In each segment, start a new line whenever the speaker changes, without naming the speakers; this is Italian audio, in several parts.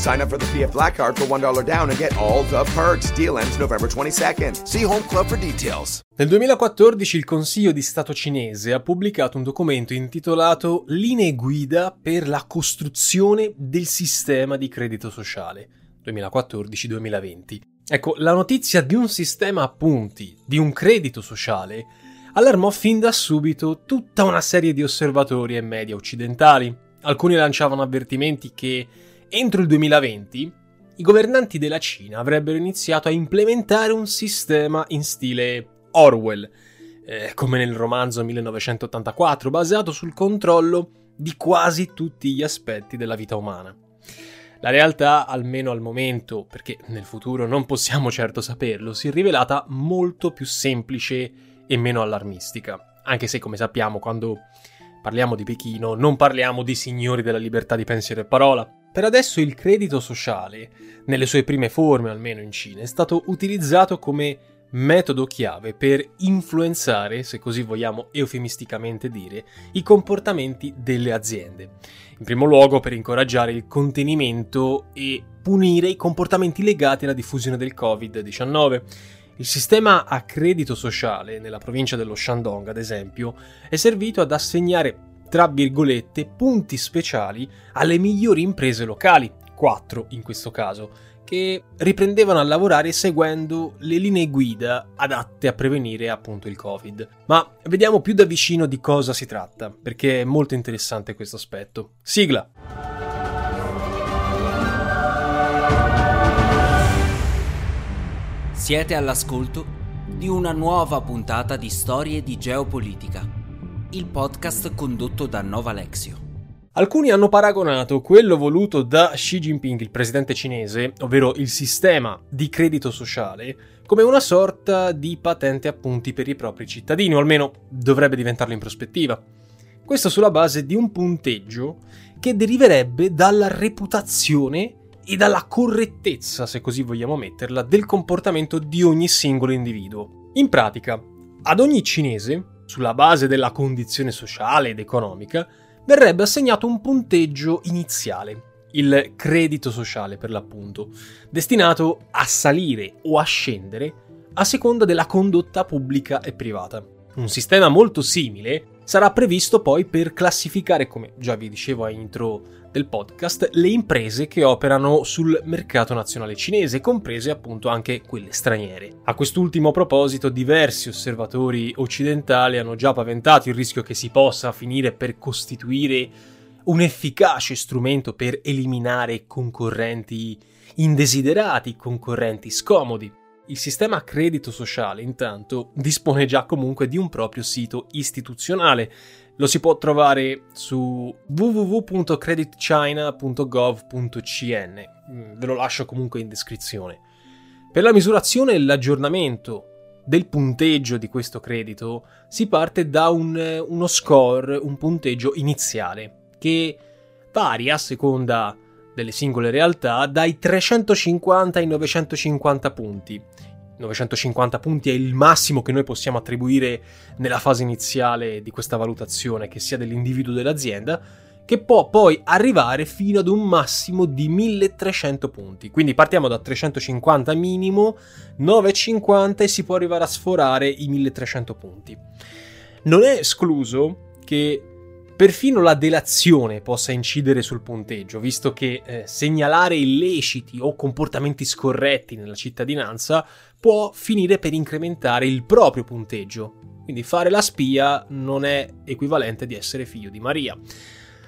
Sign up for the PF Black Card for $1 down and get all the perks. Deal ends November 22nd.
See Home Club for details.
Nel 2014 il Consiglio di Stato cinese ha pubblicato un documento intitolato Linee guida per la costruzione del sistema di credito sociale 2014-2020. Ecco, la notizia di un sistema a punti, di un credito sociale, allarmò fin da subito tutta una serie di osservatori e media occidentali. Alcuni lanciavano avvertimenti che entro il 2020 i governanti della Cina avrebbero iniziato a implementare un sistema in stile Orwell, eh, come nel romanzo 1984, basato sul controllo di quasi tutti gli aspetti della vita umana. La realtà, almeno al momento, perché nel futuro non possiamo certo saperlo, si è rivelata molto più semplice e meno allarmistica, anche se come sappiamo quando parliamo di Pechino non parliamo di signori della libertà di pensiero e parola, per adesso il credito sociale, nelle sue prime forme almeno in Cina, è stato utilizzato come metodo chiave per influenzare, se così vogliamo eufemisticamente dire, i comportamenti delle aziende. In primo luogo per incoraggiare il contenimento e punire i comportamenti legati alla diffusione del Covid-19. Il sistema a credito sociale nella provincia dello Shandong, ad esempio, è servito ad assegnare tra virgolette, punti speciali alle migliori imprese locali, quattro in questo caso, che riprendevano a lavorare seguendo le linee guida adatte a prevenire appunto il Covid. Ma vediamo più da vicino di cosa si tratta, perché è molto interessante questo aspetto. Sigla!
Siete all'ascolto di una nuova puntata di Storie di Geopolitica, il podcast condotto da Nova Lexio.
Alcuni hanno paragonato quello voluto da Xi Jinping, il presidente cinese, ovvero il sistema di credito sociale, come una sorta di patente a punti per i propri cittadini, o almeno dovrebbe diventarlo in prospettiva. Questo sulla base di un punteggio che deriverebbe dalla reputazione e dalla correttezza, se così vogliamo metterla, del comportamento di ogni singolo individuo. In pratica, ad ogni cinese, sulla base della condizione sociale ed economica, verrebbe assegnato un punteggio iniziale, il credito sociale per l'appunto, destinato a salire o a scendere a seconda della condotta pubblica e privata. Un sistema molto simile sarà previsto poi per classificare, come già vi dicevo a intro del podcast, le imprese che operano sul mercato nazionale cinese, comprese appunto anche quelle straniere. A quest'ultimo proposito, diversi osservatori occidentali hanno già paventato il rischio che si possa finire per costituire un efficace strumento per eliminare concorrenti indesiderati, concorrenti scomodi. Il sistema credito sociale, intanto, dispone già comunque di un proprio sito istituzionale. Lo si può trovare su www.creditchina.gov.cn. Mm, ve lo lascio comunque in descrizione. Per la misurazione e l'aggiornamento del punteggio di questo credito si parte da un, uno score, un punteggio iniziale, che varia a seconda delle singole realtà dai 350 ai 950 punti. 950 punti è il massimo che noi possiamo attribuire nella fase iniziale di questa valutazione, che sia dell'individuo dell'azienda, che può poi arrivare fino ad un massimo di 1300 punti. Quindi partiamo da 350 minimo, 950 e si può arrivare a sforare i 1300 punti. Non è escluso che perfino la delazione possa incidere sul punteggio, visto che eh, segnalare illeciti o comportamenti scorretti nella cittadinanza può finire per incrementare il proprio punteggio. Quindi fare la spia non è equivalente di essere figlio di Maria.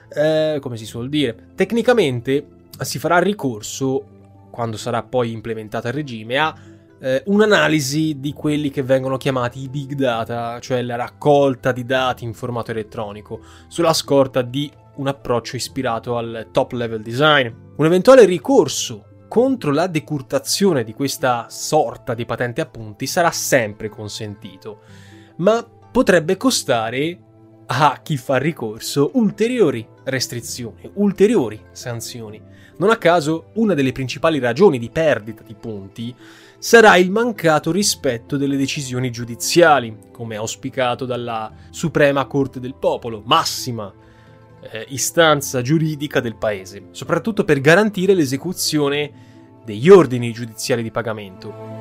Eh, come si suol dire. Tecnicamente si farà ricorso, quando sarà poi implementato il regime, a eh, un'analisi di quelli che vengono chiamati i big data, cioè la raccolta di dati in formato elettronico, sulla scorta di un approccio ispirato al top level design. Un eventuale ricorso contro la decurtazione di questa sorta di patente appunti sarà sempre consentito, ma potrebbe costare a chi fa ricorso ulteriori restrizioni, ulteriori sanzioni. Non a caso, una delle principali ragioni di perdita di punti sarà il mancato rispetto delle decisioni giudiziali, come auspicato dalla Suprema Corte del Popolo, massima eh, istanza giuridica del Paese, soprattutto per garantire l'esecuzione degli ordini giudiziari di pagamento.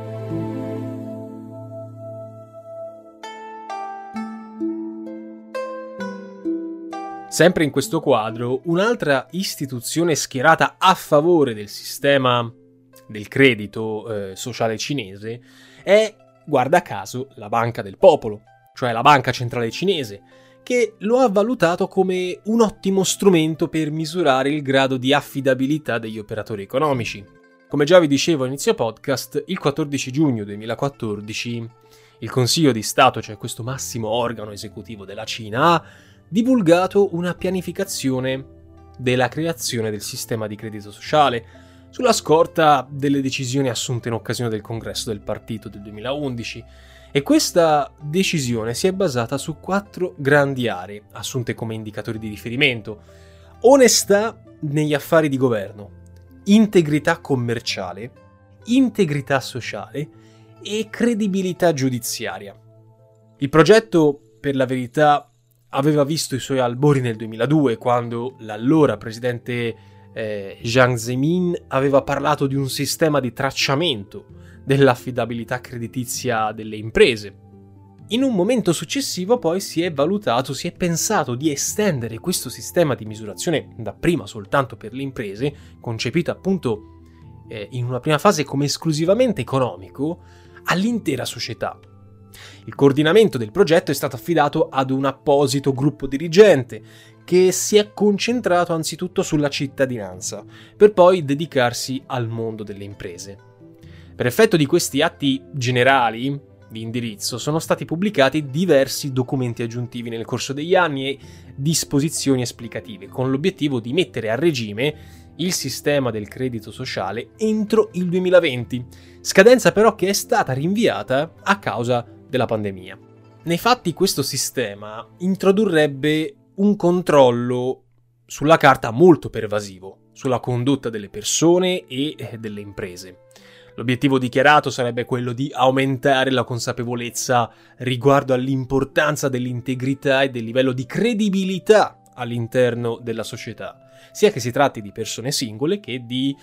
Sempre in questo quadro, un'altra istituzione schierata a favore del sistema del credito eh, sociale cinese è, guarda caso, la Banca del Popolo, cioè la Banca Centrale Cinese, che lo ha valutato come un ottimo strumento per misurare il grado di affidabilità degli operatori economici. Come già vi dicevo all'inizio podcast, il 14 giugno 2014 il Consiglio di Stato, cioè questo massimo organo esecutivo della Cina, ha divulgato una pianificazione della creazione del sistema di credito sociale, sulla scorta delle decisioni assunte in occasione del congresso del partito del 2011 e questa decisione si è basata su quattro grandi aree assunte come indicatori di riferimento. Onestà negli affari di governo, integrità commerciale, integrità sociale e credibilità giudiziaria. Il progetto, per la verità, aveva visto i suoi albori nel 2002, quando l'allora presidente eh, Jiang Zemin aveva parlato di un sistema di tracciamento dell'affidabilità creditizia delle imprese. In un momento successivo poi si è valutato, si è pensato di estendere questo sistema di misurazione dapprima soltanto per le imprese, concepito appunto eh, in una prima fase come esclusivamente economico, all'intera società. Il coordinamento del progetto è stato affidato ad un apposito gruppo dirigente che si è concentrato anzitutto sulla cittadinanza, per poi dedicarsi al mondo delle imprese. Per effetto di questi atti generali di indirizzo sono stati pubblicati diversi documenti aggiuntivi nel corso degli anni e disposizioni esplicative, con l'obiettivo di mettere a regime il sistema del credito sociale entro il 2020, scadenza però che è stata rinviata a causa della pandemia. Nei fatti questo sistema introdurrebbe un controllo sulla carta molto pervasivo sulla condotta delle persone e eh, delle imprese. L'obiettivo dichiarato sarebbe quello di aumentare la consapevolezza riguardo all'importanza dell'integrità e del livello di credibilità all'interno della società, sia che si tratti di persone singole che di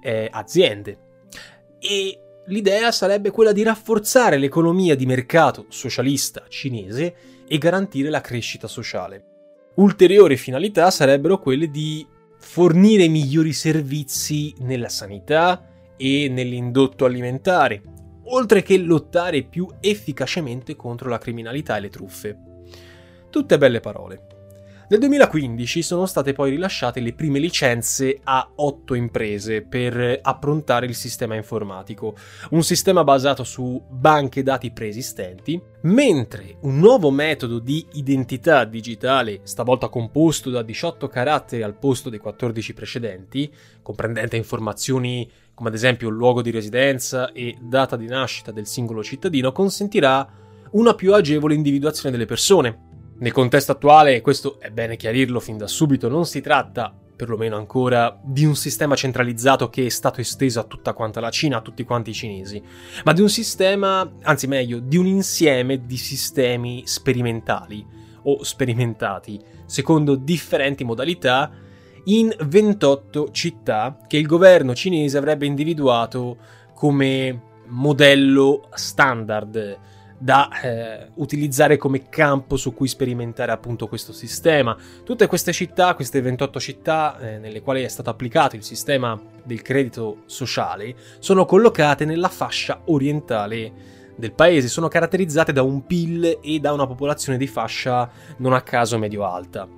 eh, aziende. E l'idea sarebbe quella di rafforzare l'economia di mercato socialista cinese e garantire la crescita sociale. Ulteriori finalità sarebbero quelle di fornire migliori servizi nella sanità e nell'indotto alimentare, oltre che lottare più efficacemente contro la criminalità e le truffe. Tutte belle parole. Nel 2015 sono state poi rilasciate le prime licenze a otto imprese per approntare il sistema informatico, un sistema basato su banche dati preesistenti, mentre un nuovo metodo di identità digitale, stavolta composto da 18 caratteri al posto dei 14 precedenti, comprendente informazioni come ad esempio il luogo di residenza e data di nascita del singolo cittadino, consentirà una più agevole individuazione delle persone, nel contesto attuale, questo è bene chiarirlo fin da subito, non si tratta, perlomeno ancora, di un sistema centralizzato che è stato esteso a tutta quanta la Cina, a tutti quanti i cinesi, ma di un sistema, anzi meglio, di un insieme di sistemi sperimentali o sperimentati, secondo differenti modalità, in 28 città che il governo cinese avrebbe individuato come modello standard da eh, utilizzare come campo su cui sperimentare appunto questo sistema. Tutte queste città, queste 28 città eh, nelle quali è stato applicato il sistema del credito sociale, sono collocate nella fascia orientale del paese, sono caratterizzate da un PIL e da una popolazione di fascia non a caso medio-alta.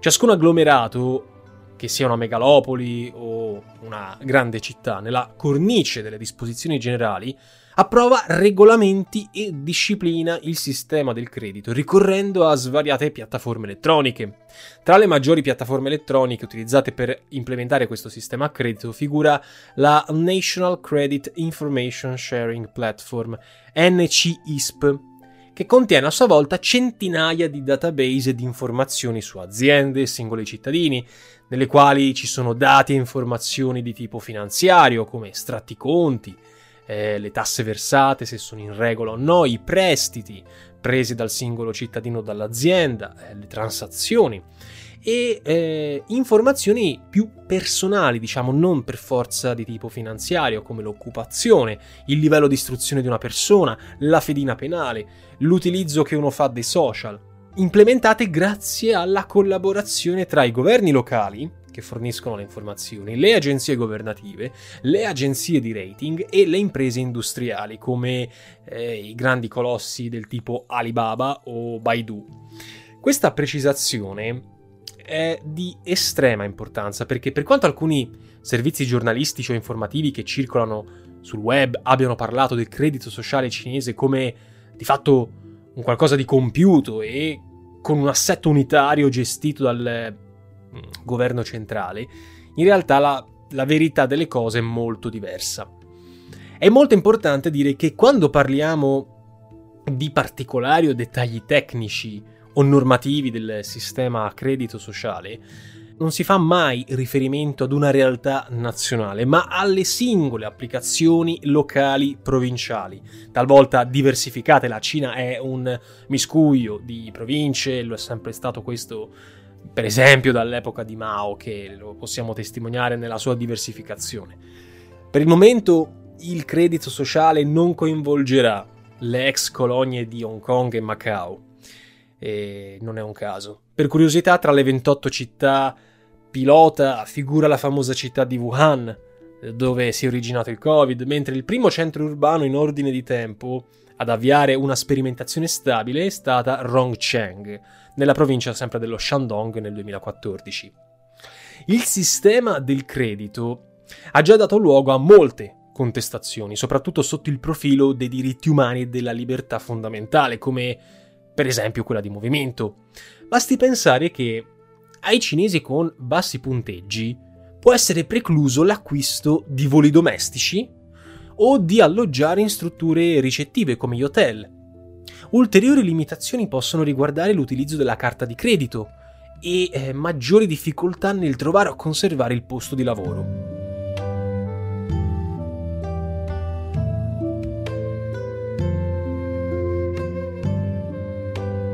Ciascun agglomerato che sia una megalopoli o una grande città, nella cornice delle disposizioni generali, approva regolamenti e disciplina il sistema del credito, ricorrendo a svariate piattaforme elettroniche. Tra le maggiori piattaforme elettroniche utilizzate per implementare questo sistema a credito figura la National Credit Information Sharing Platform, NCISP, che contiene a sua volta centinaia di database di informazioni su aziende e singoli cittadini, nelle quali ci sono dati e informazioni di tipo finanziario, come estratti conti, eh, le tasse versate, se sono in regola o no, i prestiti presi dal singolo cittadino o dall'azienda, eh, le transazioni e eh, informazioni più personali, diciamo, non per forza di tipo finanziario, come l'occupazione, il livello di istruzione di una persona, la fedina penale, l'utilizzo che uno fa dei social, implementate grazie alla collaborazione tra i governi locali, che forniscono le informazioni, le agenzie governative, le agenzie di rating e le imprese industriali come eh, i grandi colossi del tipo Alibaba o Baidu. Questa precisazione è di estrema importanza perché per quanto alcuni servizi giornalistici o informativi che circolano sul web abbiano parlato del credito sociale cinese come di fatto un qualcosa di compiuto e con un assetto unitario gestito dal governo centrale, in realtà la, la verità delle cose è molto diversa. È molto importante dire che quando parliamo di particolari o dettagli tecnici o normativi del sistema credito sociale, non si fa mai riferimento ad una realtà nazionale, ma alle singole applicazioni locali provinciali, talvolta diversificate. La Cina è un miscuglio di province, lo è sempre stato questo, per esempio, dall'epoca di Mao, che lo possiamo testimoniare nella sua diversificazione. Per il momento il credito sociale non coinvolgerà le ex colonie di Hong Kong e Macao. E non è un caso. Per curiosità, tra le 28 città pilota figura la famosa città di Wuhan, dove si è originato il Covid, mentre il primo centro urbano in ordine di tempo ad avviare una sperimentazione stabile è stata Rongcheng, nella provincia sempre dello Shandong nel 2014. Il sistema del credito ha già dato luogo a molte contestazioni, soprattutto sotto il profilo dei diritti umani e della libertà fondamentale, come per esempio quella di movimento. Basti pensare che ai cinesi con bassi punteggi può essere precluso l'acquisto di voli domestici o di alloggiare in strutture ricettive come gli hotel. Ulteriori limitazioni possono riguardare l'utilizzo della carta di credito e eh, maggiori difficoltà nel trovare o conservare il posto di lavoro.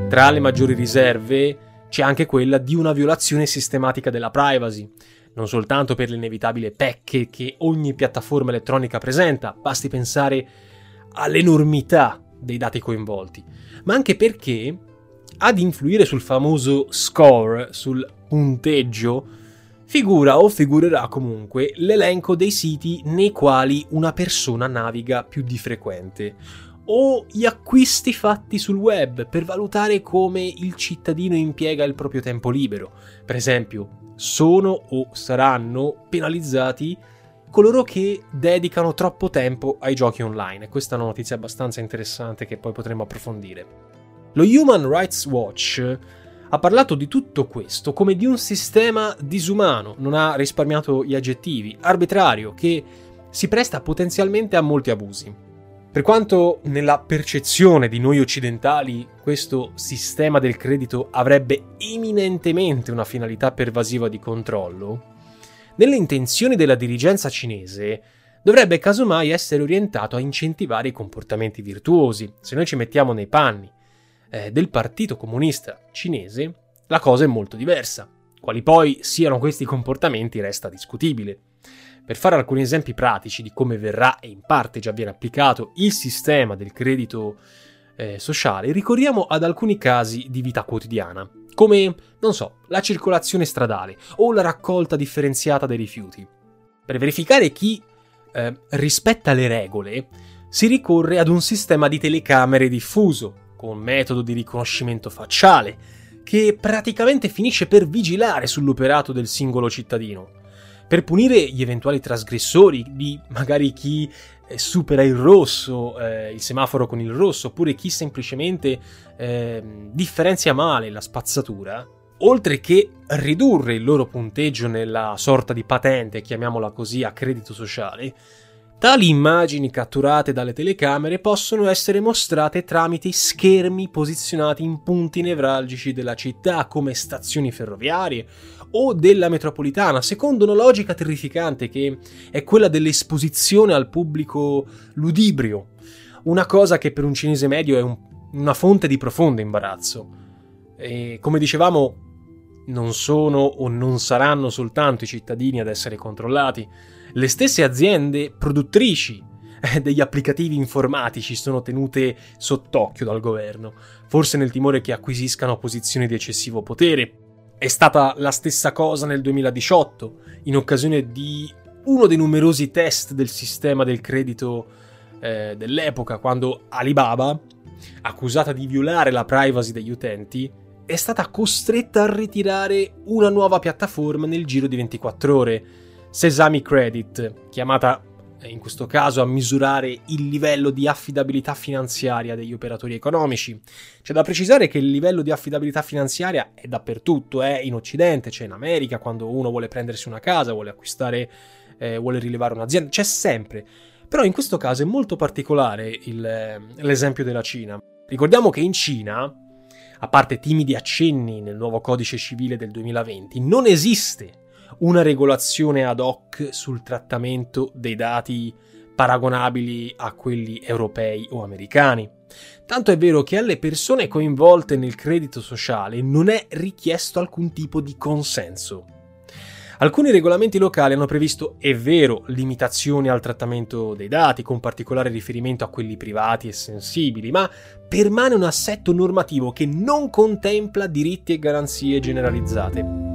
Tra le maggiori riserve c'è anche quella di una violazione sistematica della privacy, non soltanto per l'inevitabile pecche che ogni piattaforma elettronica presenta, basti pensare all'enormità dei dati coinvolti, ma anche perché ad influire sul famoso score, sul punteggio, figura o figurerà comunque l'elenco dei siti nei quali una persona naviga più di frequente, o gli acquisti fatti sul web per valutare come il cittadino impiega il proprio tempo libero. Per esempio, sono o saranno penalizzati coloro che dedicano troppo tempo ai giochi online. Questa è una notizia abbastanza interessante che poi potremo approfondire. Lo Human Rights Watch ha parlato di tutto questo come di un sistema disumano, non ha risparmiato gli aggettivi, arbitrario, che si presta potenzialmente a molti abusi. Per quanto nella percezione di noi occidentali questo sistema del credito avrebbe eminentemente una finalità pervasiva di controllo, nelle intenzioni della dirigenza cinese dovrebbe casomai essere orientato a incentivare i comportamenti virtuosi. Se noi ci mettiamo nei panni eh, del Partito Comunista Cinese, la cosa è molto diversa. Quali poi siano questi comportamenti resta discutibile. Per fare alcuni esempi pratici di come verrà e in parte già viene applicato il sistema del credito eh, sociale, ricorriamo ad alcuni casi di vita quotidiana, come, non so, la circolazione stradale o la raccolta differenziata dei rifiuti. Per verificare chi eh, rispetta le regole, si ricorre ad un sistema di telecamere diffuso, con metodo di riconoscimento facciale, che praticamente finisce per vigilare sull'operato del singolo cittadino, per punire gli eventuali trasgressori di magari chi eh, supera il rosso, eh, il semaforo con il rosso, oppure chi semplicemente eh, differenzia male la spazzatura, oltre che ridurre il loro punteggio nella sorta di patente, chiamiamola così, a credito sociale, Tali immagini catturate dalle telecamere possono essere mostrate tramite schermi posizionati in punti nevralgici della città come stazioni ferroviarie o della metropolitana, secondo una logica terrificante che è quella dell'esposizione al pubblico ludibrio, una cosa che per un cinese medio è un, una fonte di profondo imbarazzo. E come dicevamo, non sono o non saranno soltanto i cittadini ad essere controllati, le stesse aziende produttrici eh, degli applicativi informatici sono tenute sott'occhio dal governo, forse nel timore che acquisiscano posizioni di eccessivo potere. È stata la stessa cosa nel 2018, in occasione di uno dei numerosi test del sistema del credito eh, dell'epoca, quando Alibaba, accusata di violare la privacy degli utenti, è stata costretta a ritirare una nuova piattaforma nel giro di 24 ore, Sesame Credit, chiamata in questo caso a misurare il livello di affidabilità finanziaria degli operatori economici. C'è da precisare che il livello di affidabilità finanziaria è dappertutto, è in Occidente, c'è in America, quando uno vuole prendersi una casa, vuole acquistare, eh, vuole rilevare un'azienda, c'è sempre. Però in questo caso è molto particolare il, eh, l'esempio della Cina. Ricordiamo che in Cina, a parte timidi accenni nel nuovo codice civile del 2020, non esiste una regolazione ad hoc sul trattamento dei dati paragonabili a quelli europei o americani. Tanto è vero che alle persone coinvolte nel credito sociale non è richiesto alcun tipo di consenso. Alcuni regolamenti locali hanno previsto, è vero, limitazioni al trattamento dei dati, con particolare riferimento a quelli privati e sensibili, ma permane un assetto normativo che non contempla diritti e garanzie generalizzate.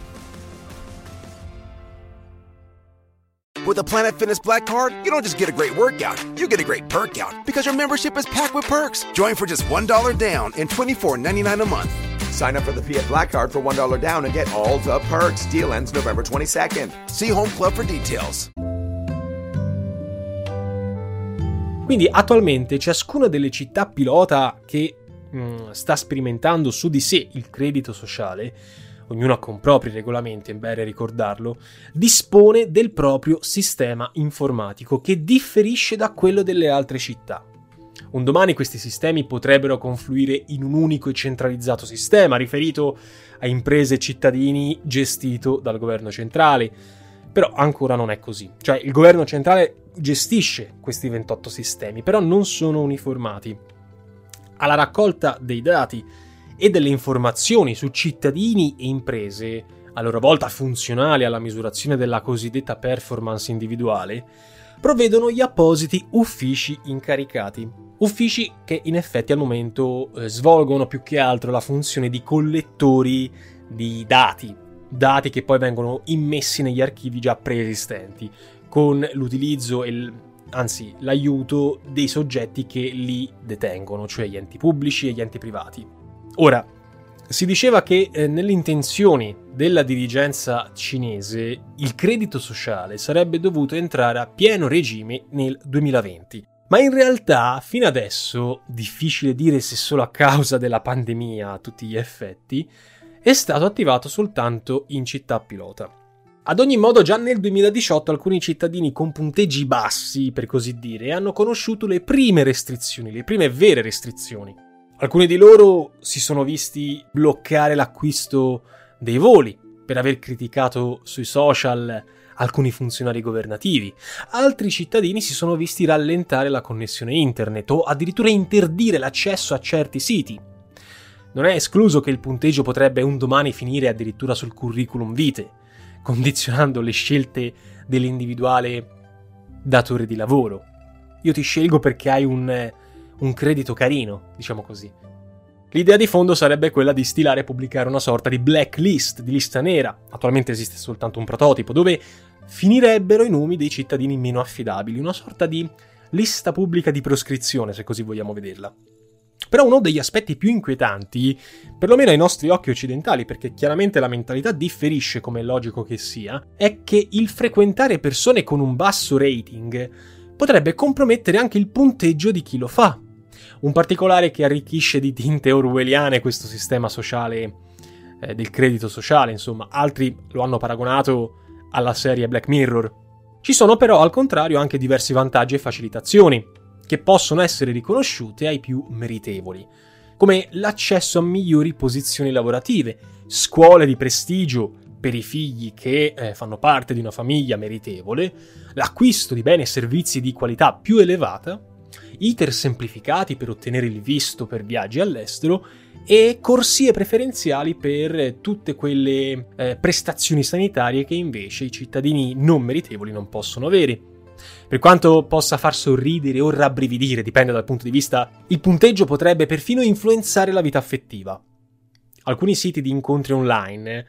With a Planet Fitness Black Card, you don't just get a great workout, you get a great perk out because your membership is packed with perks. Join for just $1 down and $24.99 a month.
Sign up for the Fiat Black Card for $1 down and get all the perks. Deal ends November 22nd.
See Home Club for details.
Quindi attualmente ciascuna delle città pilota che mh, mm, sta sperimentando su di sé il credito sociale ognuno con propri regolamenti, è bene ricordarlo, dispone del proprio sistema informatico che differisce da quello delle altre città. Un domani questi sistemi potrebbero confluire in un unico e centralizzato sistema riferito a imprese e cittadini gestito dal governo centrale. Però ancora non è così. Cioè il governo centrale gestisce questi 28 sistemi, però non sono uniformati. Alla raccolta dei dati e delle informazioni su cittadini e imprese, a loro volta funzionali alla misurazione della cosiddetta performance individuale, provvedono gli appositi uffici incaricati. Uffici che in effetti al momento eh, svolgono più che altro la funzione di collettori di dati, dati che poi vengono immessi negli archivi già preesistenti, con l'utilizzo e anzi l'aiuto dei soggetti che li detengono, cioè gli enti pubblici e gli enti privati. Ora, si diceva che eh, nelle intenzioni della dirigenza cinese il credito sociale sarebbe dovuto entrare a pieno regime nel 2020. Ma in realtà, fino adesso, difficile dire se solo a causa della pandemia a tutti gli effetti, è stato attivato soltanto in città pilota. Ad ogni modo, già nel 2018 alcuni cittadini con punteggi bassi, per così dire, hanno conosciuto le prime restrizioni, le prime vere restrizioni Alcuni di loro si sono visti bloccare l'acquisto dei voli per aver criticato sui social alcuni funzionari governativi. Altri cittadini si sono visti rallentare la connessione internet o addirittura interdire l'accesso a certi siti. Non è escluso che il punteggio potrebbe un domani finire addirittura sul curriculum vitae, condizionando le scelte dell'individuale datore di lavoro. Io ti scelgo perché hai un, un credito carino, diciamo così. L'idea di fondo sarebbe quella di stilare e pubblicare una sorta di blacklist, di lista nera, attualmente esiste soltanto un prototipo, dove finirebbero i nomi dei cittadini meno affidabili, una sorta di lista pubblica di proscrizione, se così vogliamo vederla. Però uno degli aspetti più inquietanti, perlomeno ai nostri occhi occidentali, perché chiaramente la mentalità differisce come è logico che sia, è che il frequentare persone con un basso rating potrebbe compromettere anche il punteggio di chi lo fa. Un particolare che arricchisce di tinte orwelliane questo sistema sociale eh, del credito sociale, insomma, altri lo hanno paragonato alla serie Black Mirror. Ci sono però al contrario anche diversi vantaggi e facilitazioni, che possono essere riconosciute ai più meritevoli, come l'accesso a migliori posizioni lavorative, scuole di prestigio per i figli che eh, fanno parte di una famiglia meritevole, l'acquisto di beni e servizi di qualità più elevata, iter semplificati per ottenere il visto per viaggi all'estero e corsie preferenziali per tutte quelle eh, prestazioni sanitarie che invece i cittadini non meritevoli non possono avere. Per quanto possa far sorridere o rabbrividire, dipende dal punto di vista, il punteggio potrebbe perfino influenzare la vita affettiva. Alcuni siti di incontri online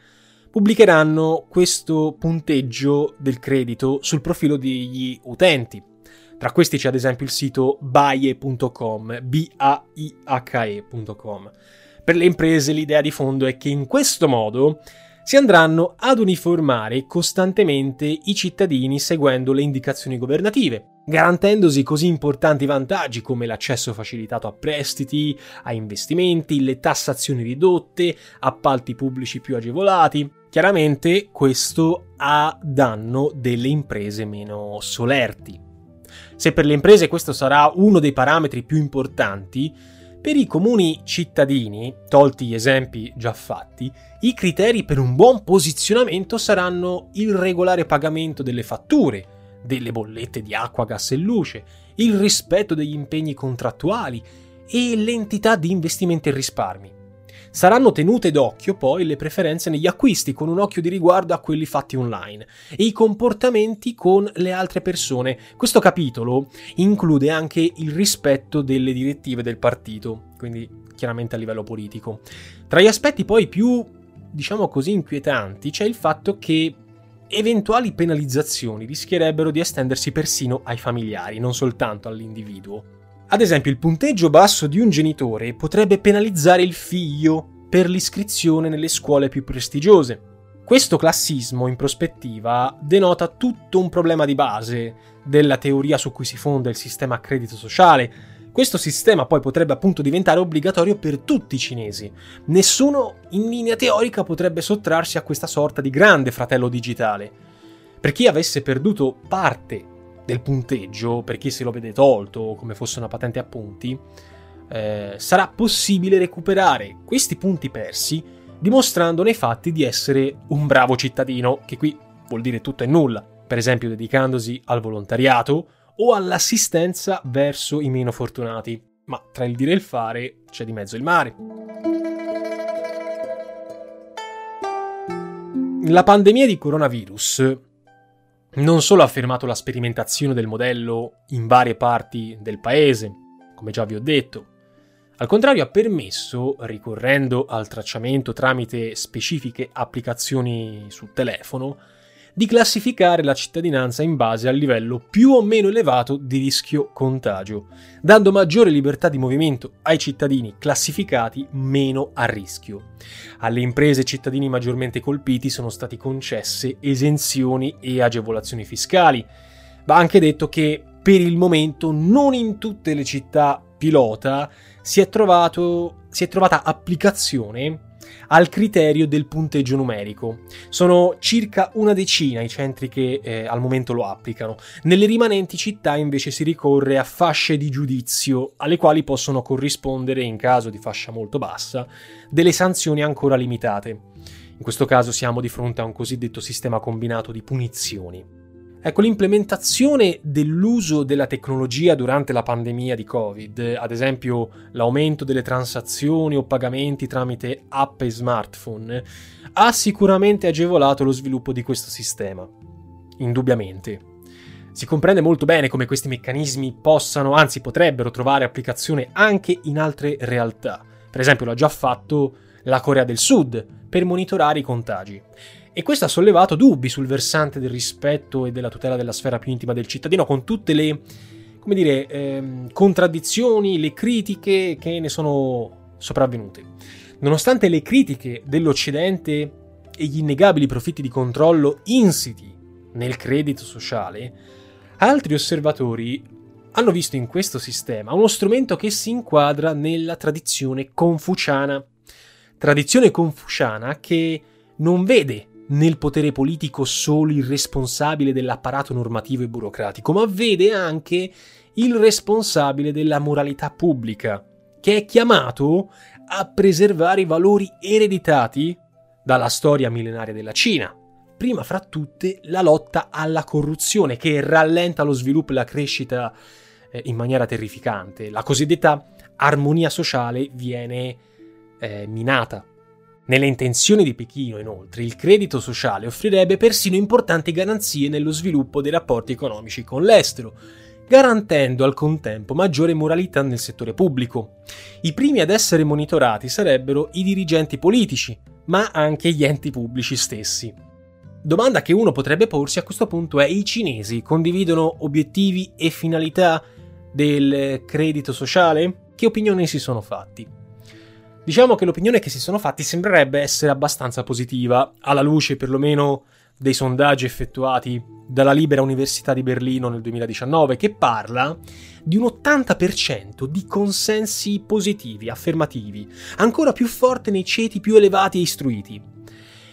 pubblicheranno questo punteggio del credito sul profilo degli utenti. Tra questi c'è ad esempio il sito baie.com, B-A-I-H-E.com. Per le imprese l'idea di fondo è che in questo modo si andranno ad uniformare costantemente i cittadini seguendo le indicazioni governative, garantendosi così importanti vantaggi come l'accesso facilitato a prestiti, a investimenti, le tassazioni ridotte, appalti pubblici più agevolati. Chiaramente questo a danno delle imprese meno solerti. Se per le imprese questo sarà uno dei parametri più importanti, per i comuni cittadini, tolti gli esempi già fatti, i criteri per un buon posizionamento saranno il regolare pagamento delle fatture, delle bollette di acqua, gas e luce, il rispetto degli impegni contrattuali e l'entità di investimenti e risparmi. Saranno tenute d'occhio poi le preferenze negli acquisti con un occhio di riguardo a quelli fatti online e i comportamenti con le altre persone. Questo capitolo include anche il rispetto delle direttive del partito, quindi chiaramente a livello politico. Tra gli aspetti poi più, diciamo così, inquietanti c'è il fatto che eventuali penalizzazioni rischierebbero di estendersi persino ai familiari, non soltanto all'individuo. Ad esempio, il punteggio basso di un genitore potrebbe penalizzare il figlio per l'iscrizione nelle scuole più prestigiose. Questo classismo, in prospettiva, denota tutto un problema di base della teoria su cui si fonda il sistema a credito sociale. Questo sistema poi potrebbe appunto diventare obbligatorio per tutti i cinesi. Nessuno in linea teorica potrebbe sottrarsi a questa sorta di grande fratello digitale. Per chi avesse perduto parte del punteggio, per chi se lo vede tolto come fosse una patente a punti, eh, sarà possibile recuperare questi punti persi dimostrando nei fatti di essere un bravo cittadino, che qui vuol dire tutto e nulla, per esempio dedicandosi al volontariato o all'assistenza verso i meno fortunati. Ma tra il dire e il fare c'è di mezzo il mare. La pandemia di coronavirus non solo ha fermato la sperimentazione del modello in varie parti del paese, come già vi ho detto, al contrario ha permesso, ricorrendo al tracciamento tramite specifiche applicazioni sul telefono, di classificare la cittadinanza in base al livello più o meno elevato di rischio contagio, dando maggiore libertà di movimento ai cittadini classificati meno a rischio. Alle imprese e cittadini maggiormente colpiti sono stati concesse esenzioni e agevolazioni fiscali. Va anche detto che per il momento non in tutte le città pilota si è trovato si è trovata applicazione al criterio del punteggio numerico. Sono circa una decina i centri che eh, al momento lo applicano. Nelle rimanenti città invece si ricorre a fasce di giudizio alle quali possono corrispondere, in caso di fascia molto bassa, delle sanzioni ancora limitate. In questo caso siamo di fronte a un cosiddetto sistema combinato di punizioni. Ecco, l'implementazione dell'uso della tecnologia durante la pandemia di Covid, ad esempio l'aumento delle transazioni o pagamenti tramite app e smartphone, ha sicuramente agevolato lo sviluppo di questo sistema. Indubbiamente. Si comprende molto bene come questi meccanismi possano, anzi potrebbero trovare applicazione anche in altre realtà. Per esempio l'ha già fatto la Corea del Sud per monitorare i contagi. E questo ha sollevato dubbi sul versante del rispetto e della tutela della sfera più intima del cittadino, con tutte le, come dire, ehm, contraddizioni, le critiche che ne sono sopravvenute. Nonostante le critiche dell'Occidente e gli innegabili profitti di controllo insiti nel credito sociale, altri osservatori hanno visto in questo sistema uno strumento che si inquadra nella tradizione confuciana. Tradizione confuciana che non vede nel potere politico solo il responsabile dell'apparato normativo e burocratico, ma vede anche il responsabile della moralità pubblica, che è chiamato a preservare i valori ereditati dalla storia millenaria della Cina. Prima fra tutte la lotta alla corruzione che rallenta lo sviluppo e la crescita eh, in maniera terrificante. La cosiddetta armonia sociale viene eh, minata nelle intenzioni di Pechino, inoltre, il credito sociale offrirebbe persino importanti garanzie nello sviluppo dei rapporti economici con l'estero, garantendo al contempo maggiore moralità nel settore pubblico. I primi ad essere monitorati sarebbero i dirigenti politici, ma anche gli enti pubblici stessi. Domanda che uno potrebbe porsi a questo punto è i cinesi condividono obiettivi e finalità del credito sociale? Che opinioni si sono fatti? Diciamo che l'opinione che si sono fatti sembrerebbe essere abbastanza positiva, alla luce perlomeno dei sondaggi effettuati dalla Libera Università di Berlino nel 2019, che parla di un 80% di consensi positivi, affermativi, ancora più forte nei ceti più elevati e istruiti.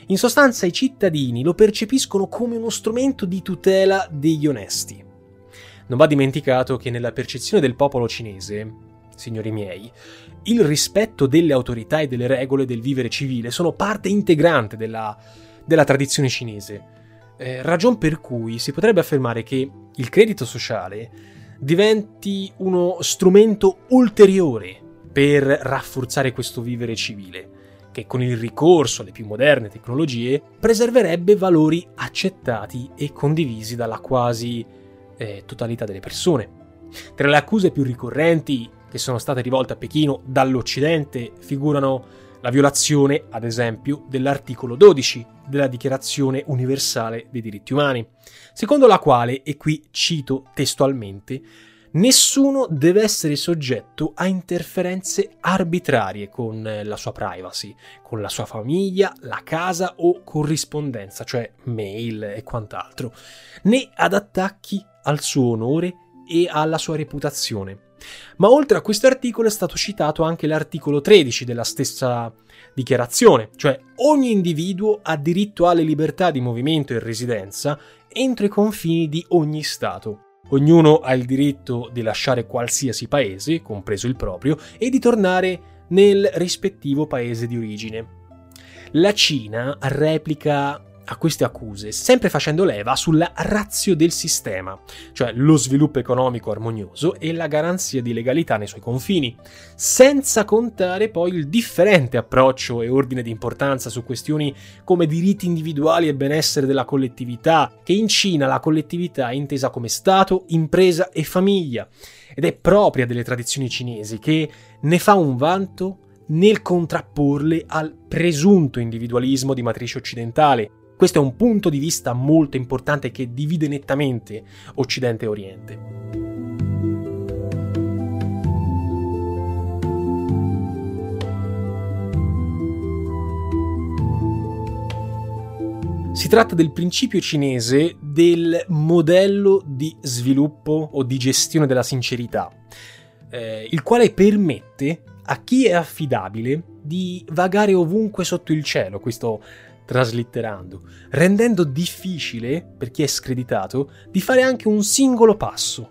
In sostanza i cittadini lo percepiscono come uno strumento di tutela degli onesti. Non va dimenticato che nella percezione del popolo cinese, signori miei, il rispetto delle autorità e delle regole del vivere civile sono parte integrante della, della tradizione cinese. Eh, ragion per cui si potrebbe affermare che il credito sociale diventi uno strumento ulteriore per rafforzare questo vivere civile, che con il ricorso alle più moderne tecnologie preserverebbe valori accettati e condivisi dalla quasi eh, totalità delle persone. Tra le accuse più ricorrenti che sono state rivolte a Pechino dall'Occidente figurano la violazione, ad esempio, dell'articolo 12 della Dichiarazione universale dei diritti umani, secondo la quale, e qui cito testualmente, nessuno deve essere soggetto a interferenze arbitrarie con la sua privacy, con la sua famiglia, la casa o corrispondenza, cioè mail e quant'altro, né ad attacchi al suo onore e alla sua reputazione ma oltre a questo articolo è stato citato anche l'articolo 13 della stessa dichiarazione, cioè ogni individuo ha diritto alle libertà di movimento e residenza entro i confini di ogni Stato. Ognuno ha il diritto di lasciare qualsiasi paese, compreso il proprio, e di tornare nel rispettivo paese di origine. La Cina replica a queste accuse, sempre facendo leva sulla razio del sistema, cioè lo sviluppo economico armonioso e la garanzia di legalità nei suoi confini, senza contare poi il differente approccio e ordine di importanza su questioni come diritti individuali e benessere della collettività, che in Cina la collettività è intesa come Stato, impresa e famiglia, ed è propria delle tradizioni cinesi che ne fa un vanto nel contrapporle al presunto individualismo di matrice occidentale, questo è un punto di vista molto importante che divide nettamente Occidente e Oriente. Si tratta del principio cinese del modello di sviluppo o di gestione della sincerità, eh, il quale permette a chi è affidabile di vagare ovunque sotto il cielo, questo traslitterando, rendendo difficile, per chi è screditato, di fare anche un singolo passo.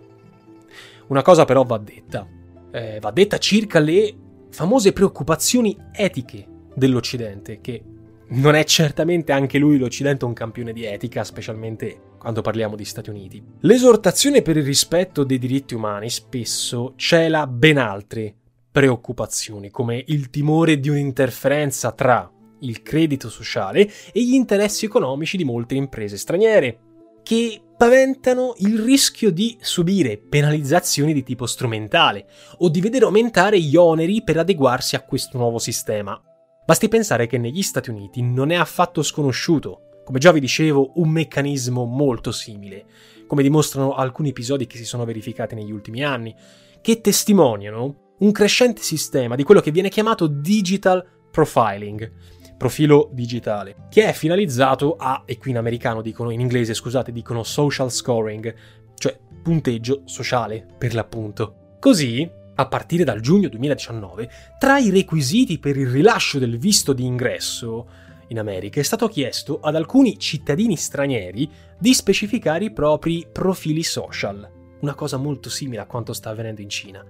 Una cosa però va detta. Eh, va detta circa le famose preoccupazioni etiche dell'Occidente, che non è certamente anche lui l'Occidente un campione di etica, specialmente quando parliamo di Stati Uniti. L'esortazione per il rispetto dei diritti umani spesso cela ben altre preoccupazioni, come il timore di un'interferenza tra il credito sociale e gli interessi economici di molte imprese straniere, che paventano il rischio di subire penalizzazioni di tipo strumentale o di vedere aumentare gli oneri per adeguarsi a questo nuovo sistema. Basti pensare che negli Stati Uniti non è affatto sconosciuto, come già vi dicevo, un meccanismo molto simile, come dimostrano alcuni episodi che si sono verificati negli ultimi anni, che testimoniano un crescente sistema di quello che viene chiamato digital profiling, profilo digitale, che è finalizzato a, e qui in americano dicono, in inglese scusate, dicono social scoring, cioè punteggio sociale per l'appunto. Così, a partire dal giugno 2019, tra i requisiti per il rilascio del visto di ingresso in America è stato chiesto ad alcuni cittadini stranieri di specificare i propri profili social, una cosa molto simile a quanto sta avvenendo in Cina.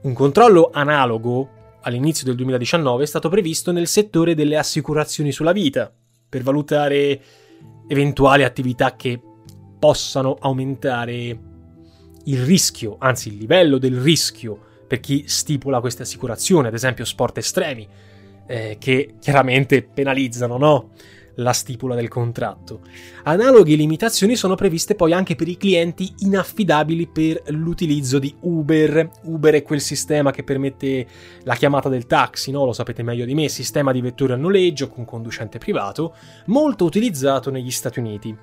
Un controllo analogo all'inizio del 2019 è stato previsto nel settore delle assicurazioni sulla vita, per valutare eventuali attività che possano aumentare il rischio, anzi il livello del rischio per chi stipula queste assicurazioni, ad esempio sport estremi, eh, che chiaramente penalizzano, no? La stipula del contratto. Analoghe limitazioni sono previste poi anche per i clienti inaffidabili per l'utilizzo di Uber. Uber è quel sistema che permette la chiamata del taxi, no? lo sapete meglio di me, sistema di vetture a noleggio con conducente privato, molto utilizzato negli Stati Uniti.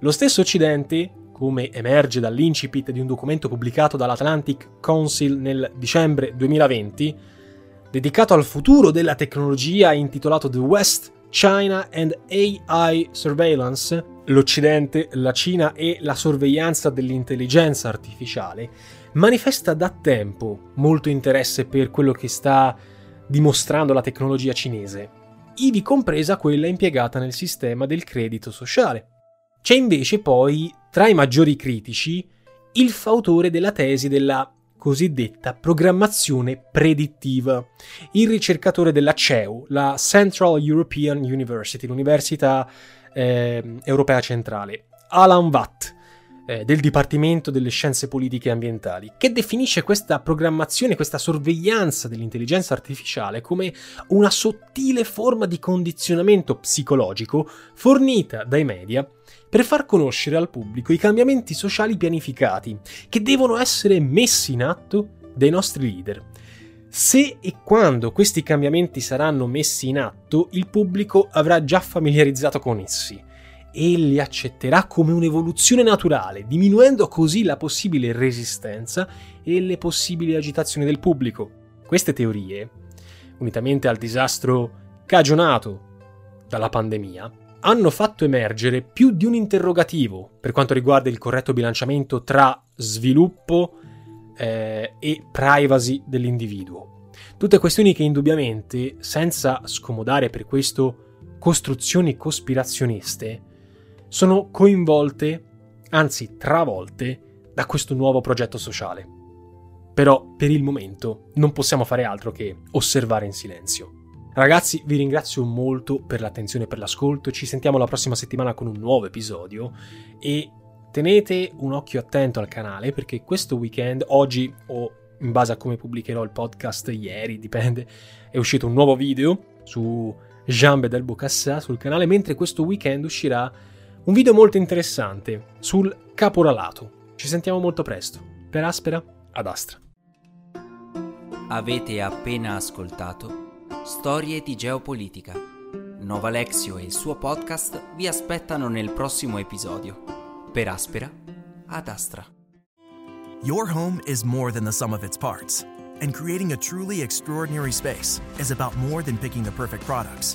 Lo stesso Occidente, come emerge dall'incipit di un documento pubblicato dall'Atlantic Council nel dicembre 2020, dedicato al futuro della tecnologia intitolato The West China and AI Surveillance, l'Occidente, la Cina e la sorveglianza dell'intelligenza artificiale, manifesta da tempo molto interesse per quello che sta dimostrando la tecnologia cinese, ivi compresa quella impiegata nel sistema del credito sociale. C'è invece poi, tra i maggiori critici, il fautore della tesi della cosiddetta programmazione predittiva. Il ricercatore della CEU, la Central European University, l'Università eh, Europea Centrale, Alan Watt, eh, del Dipartimento delle Scienze Politiche e Ambientali, che definisce questa programmazione, questa sorveglianza dell'intelligenza artificiale come una sottile forma di condizionamento psicologico fornita dai media per far conoscere al pubblico i cambiamenti sociali pianificati che devono essere messi in atto dai nostri leader. Se e quando questi cambiamenti saranno messi in atto, il pubblico avrà già familiarizzato con essi e li accetterà come un'evoluzione naturale, diminuendo così la possibile resistenza e le possibili agitazioni del pubblico. Queste teorie, unitamente al disastro cagionato dalla pandemia, hanno fatto emergere più di un interrogativo per quanto riguarda il corretto bilanciamento tra sviluppo eh, e privacy dell'individuo. Tutte questioni che indubbiamente, senza scomodare per questo costruzioni cospirazioniste, sono coinvolte, anzi travolte, da questo nuovo progetto sociale. Però per il momento non possiamo fare altro che osservare in silenzio. Ragazzi, vi ringrazio molto per l'attenzione e per l'ascolto. Ci sentiamo la prossima settimana con un nuovo episodio e tenete un occhio attento al canale perché questo weekend, oggi o in base a come pubblicherò il podcast ieri, dipende, è uscito un nuovo video su Jean Bedel Bocassa sul canale, mentre questo weekend uscirà un video molto interessante sul caporalato. Ci sentiamo molto presto. Per Aspera, ad Astra.
Avete appena ascoltato Storie di geopolitica. Nova Alexio e il suo podcast vi aspettano nel prossimo episodio. Per Aspera, ad Astra.
Your home is more than the sum of its parts, and creating a truly extraordinary space is about more than picking the perfect products.